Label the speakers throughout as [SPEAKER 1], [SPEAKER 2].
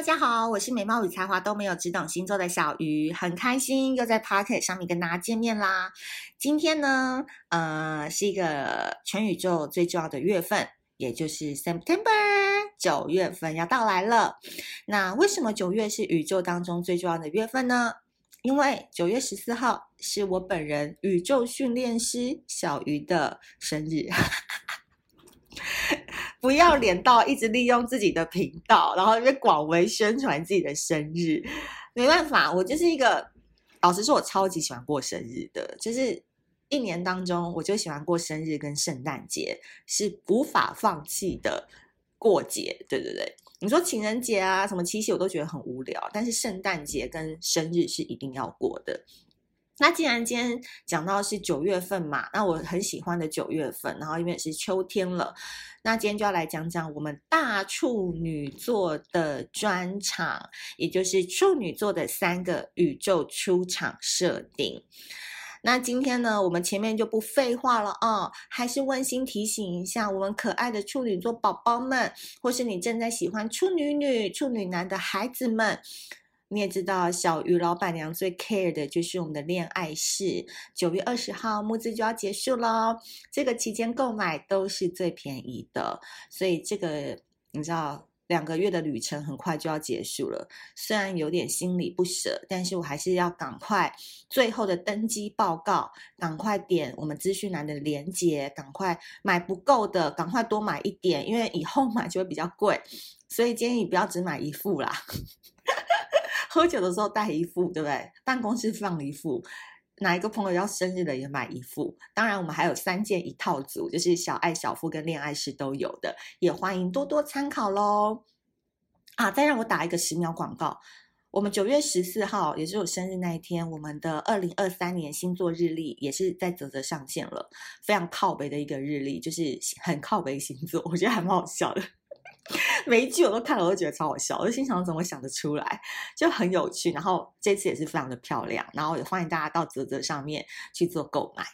[SPEAKER 1] 大家好，我是美貌与才华都没有，只懂星座的小鱼，很开心又在 Podcast 上面跟大家见面啦。今天呢，呃，是一个全宇宙最重要的月份，也就是 September，九月份要到来了。那为什么九月是宇宙当中最重要的月份呢？因为九月十四号是我本人宇宙训练师小鱼的生日。不要脸到一直利用自己的频道，然后因为广为宣传自己的生日，没办法，我就是一个，老实说，我超级喜欢过生日的，就是一年当中，我就喜欢过生日跟圣诞节，是无法放弃的过节，对对对。你说情人节啊，什么七夕，我都觉得很无聊，但是圣诞节跟生日是一定要过的。那既然今天讲到是九月份嘛，那我很喜欢的九月份，然后因为是秋天了，那今天就要来讲讲我们大处女座的专场，也就是处女座的三个宇宙出场设定。那今天呢，我们前面就不废话了啊、哦，还是温馨提醒一下我们可爱的处女座宝宝们，或是你正在喜欢处女女、处女男的孩子们。你也知道，小鱼老板娘最 care 的就是我们的恋爱室。九月二十号募资就要结束喽，这个期间购买都是最便宜的，所以这个你知道，两个月的旅程很快就要结束了。虽然有点心里不舍，但是我还是要赶快最后的登机报告，赶快点我们资讯栏的链接，赶快买不够的，赶快多买一点，因为以后买就会比较贵，所以建议不要只买一副啦。喝酒的时候带一副，对不对？办公室放一副，哪一个朋友要生日的也买一副。当然，我们还有三件一套组，就是小爱、小富跟恋爱是都有的，也欢迎多多参考喽。啊，再让我打一个十秒广告，我们九月十四号，也就是我生日那一天，我们的二零二三年星座日历也是在泽泽上线了，非常靠北的一个日历，就是很靠北星座，我觉得还蛮好笑的。每一句我都看了，我都觉得超好笑。我就心想，怎么想得出来，就很有趣。然后这次也是非常的漂亮，然后也欢迎大家到泽泽上面去做购买。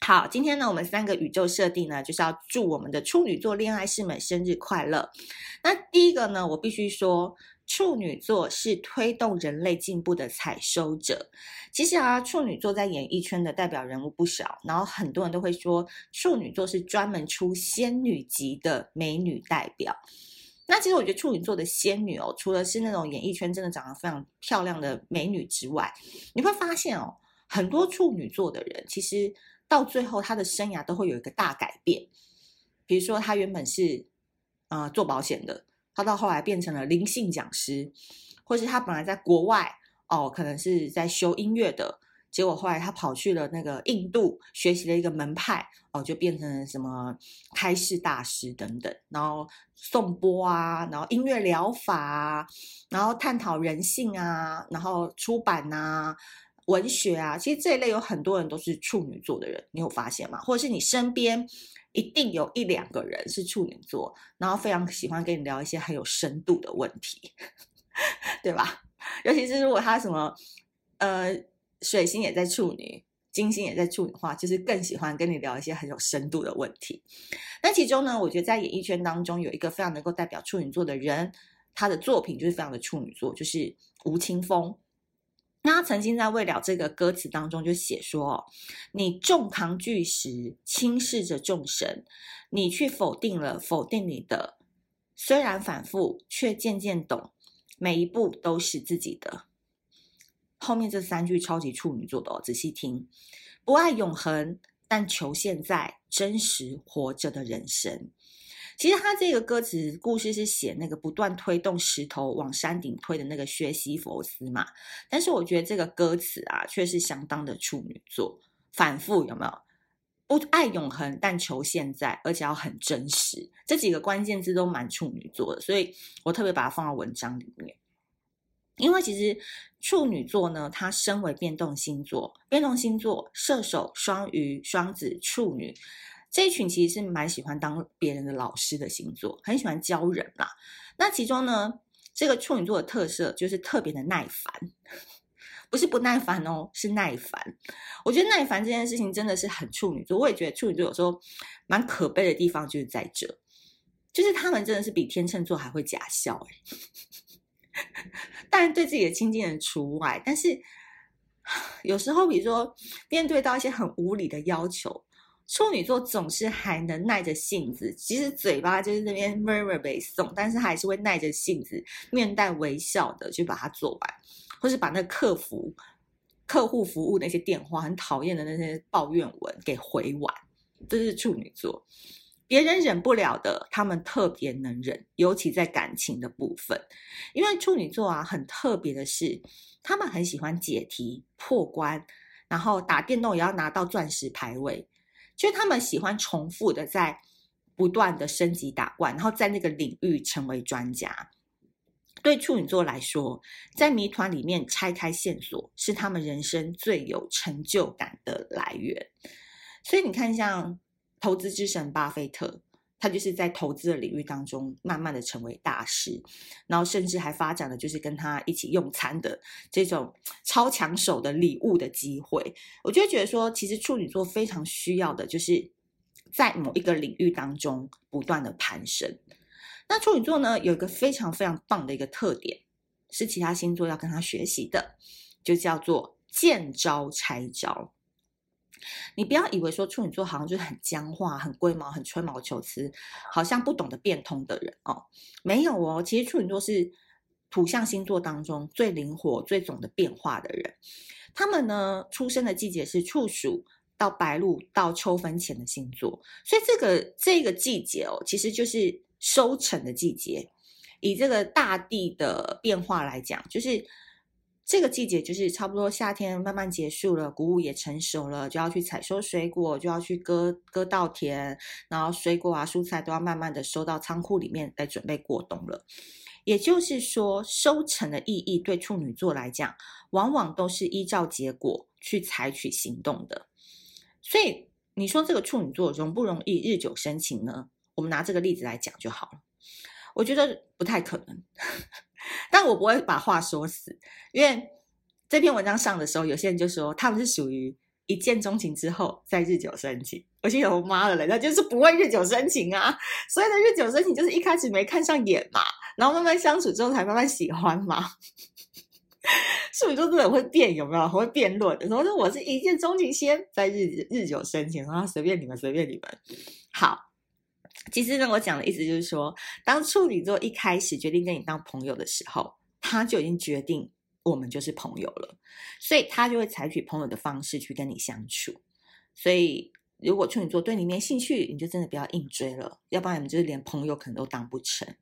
[SPEAKER 1] 好，今天呢，我们三个宇宙设定呢，就是要祝我们的处女座恋爱师们生日快乐。那第一个呢，我必须说。处女座是推动人类进步的采收者。其实啊，处女座在演艺圈的代表人物不少，然后很多人都会说，处女座是专门出仙女级的美女代表。那其实我觉得处女座的仙女哦，除了是那种演艺圈真的长得非常漂亮的美女之外，你会发现哦，很多处女座的人其实到最后他的生涯都会有一个大改变。比如说，他原本是啊、做保险的。他到后来变成了灵性讲师，或是他本来在国外哦，可能是在修音乐的，结果后来他跑去了那个印度学习了一个门派哦，就变成什么开示大师等等，然后颂钵啊，然后音乐疗法啊，然后探讨人性啊，然后出版啊，文学啊，其实这一类有很多人都是处女座的人，你有发现吗？或者是你身边？一定有一两个人是处女座，然后非常喜欢跟你聊一些很有深度的问题，对吧？尤其是如果他什么呃水星也在处女，金星也在处女的话，就是更喜欢跟你聊一些很有深度的问题。那其中呢，我觉得在演艺圈当中有一个非常能够代表处女座的人，他的作品就是非常的处女座，就是吴青峰。那他曾经在《未了》这个歌词当中就写说：“哦你重扛巨石，轻视着众神，你去否定了否定你的，虽然反复，却渐渐懂，每一步都是自己的。”后面这三句超级处女座的哦，仔细听，不爱永恒，但求现在真实活着的人生。其实他这个歌词故事是写那个不断推动石头往山顶推的那个薛西佛斯嘛，但是我觉得这个歌词啊，却是相当的处女座，反复有没有？不爱永恒，但求现在，而且要很真实，这几个关键字都蛮处女座的，所以我特别把它放到文章里面。因为其实处女座呢，它身为变动星座，变动星座射手、双鱼、双子、处女。这一群其实是蛮喜欢当别人的老师的星座，很喜欢教人啦。那其中呢，这个处女座的特色就是特别的耐烦，不是不耐烦哦，是耐烦。我觉得耐烦这件事情真的是很处女座。我也觉得处女座有时候蛮可悲的地方就是在这，就是他们真的是比天秤座还会假笑哎。当然对自己的亲近人除外，但是 有时候，比如说面对到一些很无理的要求，处女座总是还能耐着性子，即使嘴巴就是那边 murmur 背诵，但是还是会耐着性子，面带微笑的去把它做完，或是把那客服、客户服务那些电话很讨厌的那些抱怨文给回完。这是处女座。别人忍不了的，他们特别能忍，尤其在感情的部分。因为处女座啊，很特别的是，他们很喜欢解题、破关，然后打电动也要拿到钻石排位，就是他们喜欢重复的在不断的升级打怪，然后在那个领域成为专家。对处女座来说，在谜团里面拆开线索，是他们人生最有成就感的来源。所以你看，像。投资之神巴菲特，他就是在投资的领域当中慢慢的成为大师，然后甚至还发展了就是跟他一起用餐的这种超抢手的礼物的机会。我就觉得说，其实处女座非常需要的就是在某一个领域当中不断的攀升。那处女座呢，有一个非常非常棒的一个特点，是其他星座要跟他学习的，就叫做见招拆招。你不要以为说处女座好像就是很僵化、很龟毛、很吹毛求疵，好像不懂得变通的人哦。没有哦，其实处女座是土象星座当中最灵活、最懂得变化的人。他们呢，出生的季节是处暑到白露到秋分前的星座，所以这个这个季节哦，其实就是收成的季节。以这个大地的变化来讲，就是。这个季节就是差不多夏天慢慢结束了，谷物也成熟了，就要去采收水果，就要去割割稻田，然后水果啊、蔬菜都要慢慢的收到仓库里面来准备过冬了。也就是说，收成的意义对处女座来讲，往往都是依照结果去采取行动的。所以你说这个处女座容不容易日久生情呢？我们拿这个例子来讲就好了。我觉得不太可能。但我不会把话说死，因为这篇文章上的时候，有些人就说他们是属于一见钟情之后再日久生情。我心想，我妈的嘞，那就是不会日久生情啊！所以呢日久生情就是一开始没看上眼嘛，然后慢慢相处之后才慢慢喜欢嘛。处女座真的会变，有没有？很会辩论。然后说我是一见钟情先，再日日久生情，然后随便你们，随便你们。好。其实呢，我讲的意思就是说，当处女座一开始决定跟你当朋友的时候，他就已经决定我们就是朋友了，所以他就会采取朋友的方式去跟你相处。所以，如果处女座对你没兴趣，你就真的不要硬追了，要不然你们就是连朋友可能都当不成。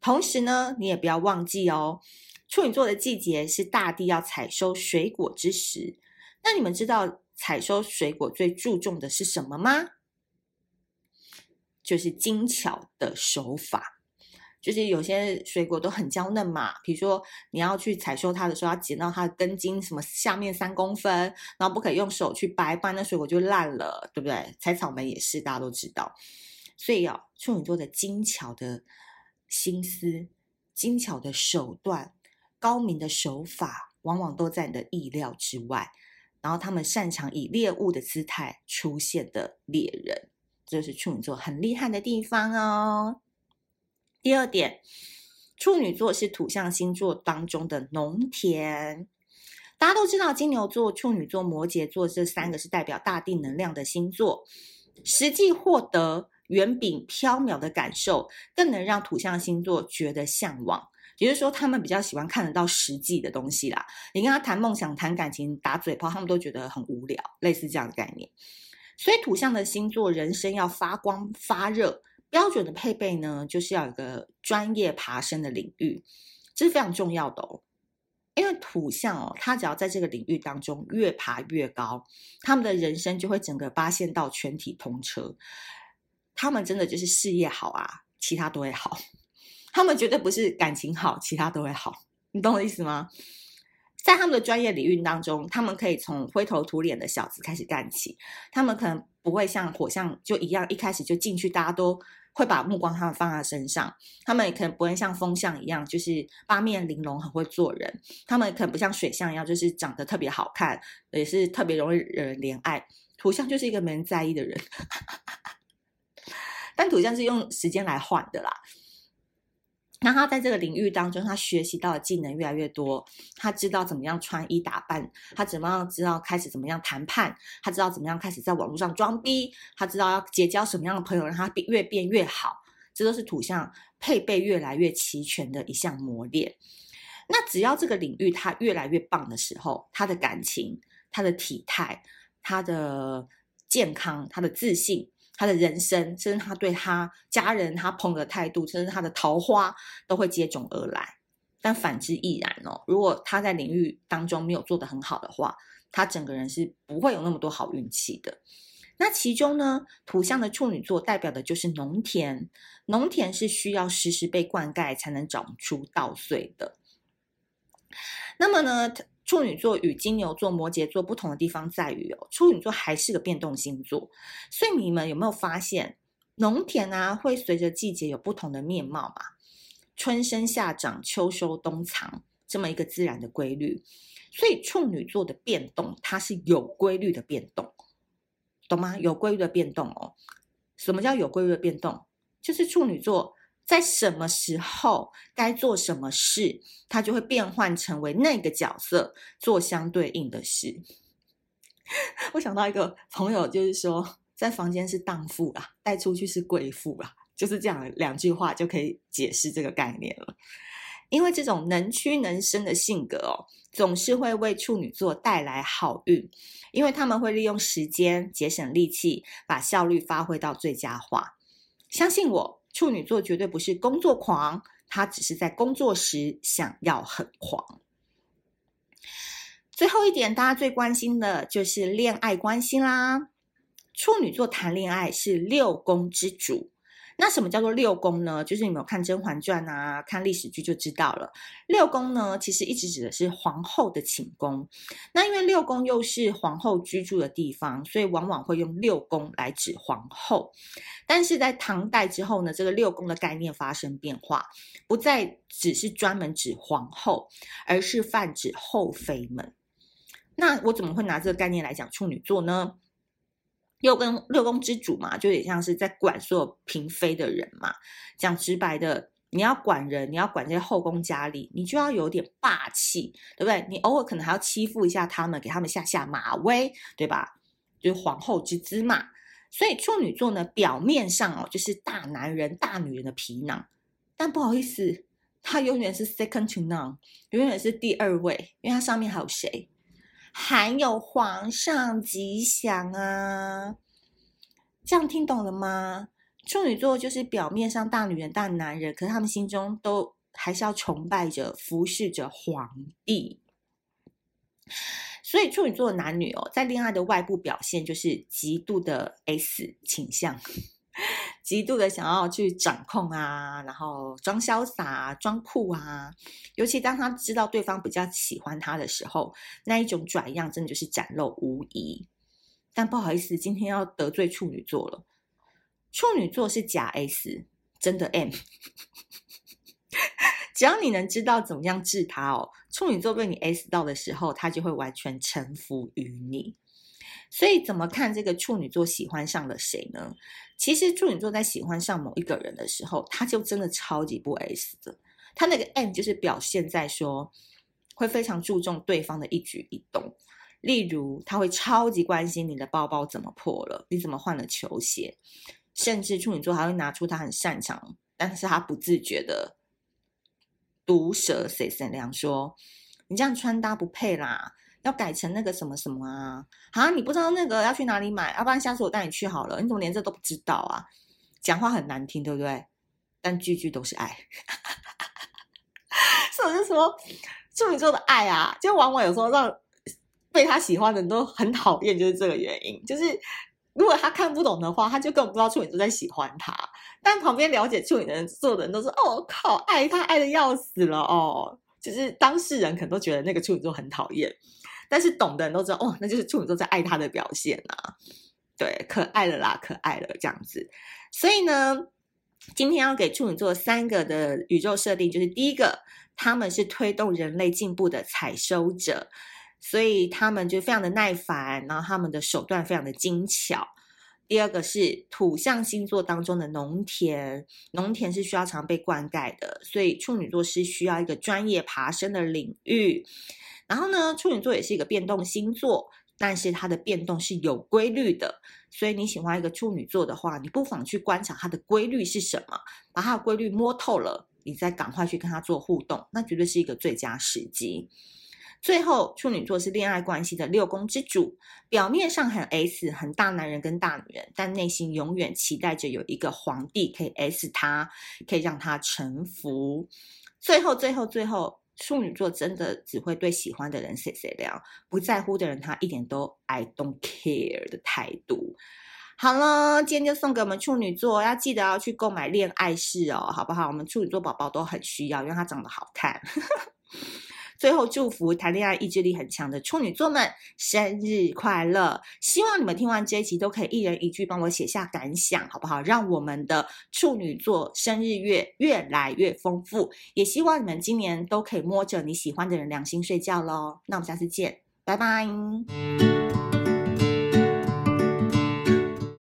[SPEAKER 1] 同时呢，你也不要忘记哦，处女座的季节是大地要采收水果之时。那你们知道采收水果最注重的是什么吗？就是精巧的手法，就是有些水果都很娇嫩嘛，比如说你要去采收它的时候，要剪到它的根茎什么下面三公分，然后不可以用手去掰，不然那水果就烂了，对不对？采草莓也是，大家都知道。所以啊，处女座的精巧的心思、精巧的手段、高明的手法，往往都在你的意料之外。然后他们擅长以猎物的姿态出现的猎人。这是处女座很厉害的地方哦。第二点，处女座是土象星座当中的农田。大家都知道，金牛座、处女座、摩羯座这三个是代表大地能量的星座，实际获得远比飘渺的感受，更能让土象星座觉得向往。也就是说，他们比较喜欢看得到实际的东西啦。你跟他谈梦想、谈感情、打嘴炮，他们都觉得很无聊，类似这样的概念。所以土象的星座人生要发光发热，标准的配备呢，就是要有个专业爬升的领域，这是非常重要的哦。因为土象哦，他只要在这个领域当中越爬越高，他们的人生就会整个八线道全体通车。他们真的就是事业好啊，其他都会好。他们绝对不是感情好，其他都会好。你懂我意思吗？在他们的专业领域当中，他们可以从灰头土脸的小子开始干起。他们可能不会像火象就一样，一开始就进去，大家都会把目光他们放在身上。他们也可能不会像风象一样，就是八面玲珑，很会做人。他们可能不像水象一样，就是长得特别好看，也是特别容易惹人怜爱。土象就是一个没人在意的人。但土象是用时间来换的啦。那他在这个领域当中，他学习到的技能越来越多，他知道怎么样穿衣打扮，他怎么样知道开始怎么样谈判，他知道怎么样开始在网络上装逼，他知道要结交什么样的朋友，让他变越变越好。这都是土象配备越来越齐全的一项磨练。那只要这个领域他越来越棒的时候，他的感情、他的体态、他的健康、他的自信。他的人生，甚至他对他家人、他朋友的态度，甚至他的桃花，都会接踵而来。但反之亦然哦。如果他在领域当中没有做得很好的话，他整个人是不会有那么多好运气的。那其中呢，土象的处女座代表的就是农田，农田是需要时时被灌溉才能长出稻穗的。那么呢，处女座与金牛座、摩羯座不同的地方在于哦，处女座还是个变动星座，所以你们有没有发现，农田啊会随着季节有不同的面貌嘛？春生夏长，秋收冬藏，这么一个自然的规律。所以处女座的变动，它是有规律的变动，懂吗？有规律的变动哦。什么叫有规律的变动？就是处女座。在什么时候该做什么事，他就会变换成为那个角色，做相对应的事。我想到一个朋友，就是说，在房间是荡妇啦，带出去是贵妇啦，就是这样两句话就可以解释这个概念了。因为这种能屈能伸的性格哦，总是会为处女座带来好运，因为他们会利用时间节省力气，把效率发挥到最佳化。相信我。处女座绝对不是工作狂，他只是在工作时想要很狂。最后一点，大家最关心的就是恋爱关系啦。处女座谈恋爱是六宫之主。那什么叫做六宫呢？就是你们有看《甄嬛传》啊，看历史剧就知道了。六宫呢，其实一直指的是皇后的寝宫。那因为六宫又是皇后居住的地方，所以往往会用六宫来指皇后。但是在唐代之后呢，这个六宫的概念发生变化，不再只是专门指皇后，而是泛指后妃们。那我怎么会拿这个概念来讲处女座呢？六宫六宫之主嘛，就有点像是在管所有嫔妃的人嘛。讲直白的，你要管人，你要管这些后宫佳丽，你就要有点霸气，对不对？你偶尔可能还要欺负一下他们，给他们下下马威，对吧？就是皇后之姿嘛。所以处女座呢，表面上哦，就是大男人、大女人的皮囊，但不好意思，他永远是 second to none，永远是第二位，因为他上面还有谁？还有皇上吉祥啊，这样听懂了吗？处女座就是表面上大女人、大男人，可是他们心中都还是要崇拜着、服侍着皇帝。所以处女座的男女哦，在恋爱的外部表现就是极度的 S 倾向。极度的想要去掌控啊，然后装潇洒、装酷啊，尤其当他知道对方比较喜欢他的时候，那一种拽样真的就是展露无遗。但不好意思，今天要得罪处女座了。处女座是假 S，真的 M。只要你能知道怎么样治他哦，处女座被你 S 到的时候，他就会完全臣服于你。所以怎么看这个处女座喜欢上了谁呢？其实处女座在喜欢上某一个人的时候，他就真的超级不 S 的。他那个 M 就是表现在说，会非常注重对方的一举一动。例如，他会超级关心你的包包怎么破了，你怎么换了球鞋，甚至处女座还会拿出他很擅长，但是他不自觉的毒舌 say 善良说：“你这样穿搭不配啦。”要改成那个什么什么啊？啊，你不知道那个要去哪里买？要不然下次我带你去好了。你怎么连这都不知道啊？讲话很难听，对不对？但句句都是爱。所以我就说，处女座的爱啊，就往往有时候让被他喜欢的人都很讨厌，就是这个原因。就是如果他看不懂的话，他就根本不知道处女座在喜欢他。但旁边了解处女座的人都是：“哦靠，爱他爱的要死了哦。”就是当事人可能都觉得那个处女座很讨厌。但是懂的人都知道，哦，那就是处女座在爱他的表现啊，对，可爱了啦，可爱了这样子。所以呢，今天要给处女座三个的宇宙设定，就是第一个，他们是推动人类进步的采收者，所以他们就非常的耐烦，然后他们的手段非常的精巧。第二个是土象星座当中的农田，农田是需要常被灌溉的，所以处女座是需要一个专业爬升的领域。然后呢，处女座也是一个变动星座，但是它的变动是有规律的，所以你喜欢一个处女座的话，你不妨去观察它的规律是什么，把它的规律摸透了，你再赶快去跟他做互动，那绝对是一个最佳时机。最后，处女座是恋爱关系的六宫之主，表面上很 S，很大男人跟大女人，但内心永远期待着有一个皇帝可以 S 他，可以让他臣服。最后，最后，最后，处女座真的只会对喜欢的人谁谁聊，不在乎的人他一点都 I don't care 的态度。好了，今天就送给我们处女座，要记得要去购买恋爱室哦，好不好？我们处女座宝宝都很需要，因为他长得好看。最后祝福谈恋爱意志力很强的处女座们生日快乐！希望你们听完这一集都可以一人一句帮我写下感想，好不好？让我们的处女座生日月越来越丰富。也希望你们今年都可以摸着你喜欢的人良心睡觉喽。那我们下次见，拜拜。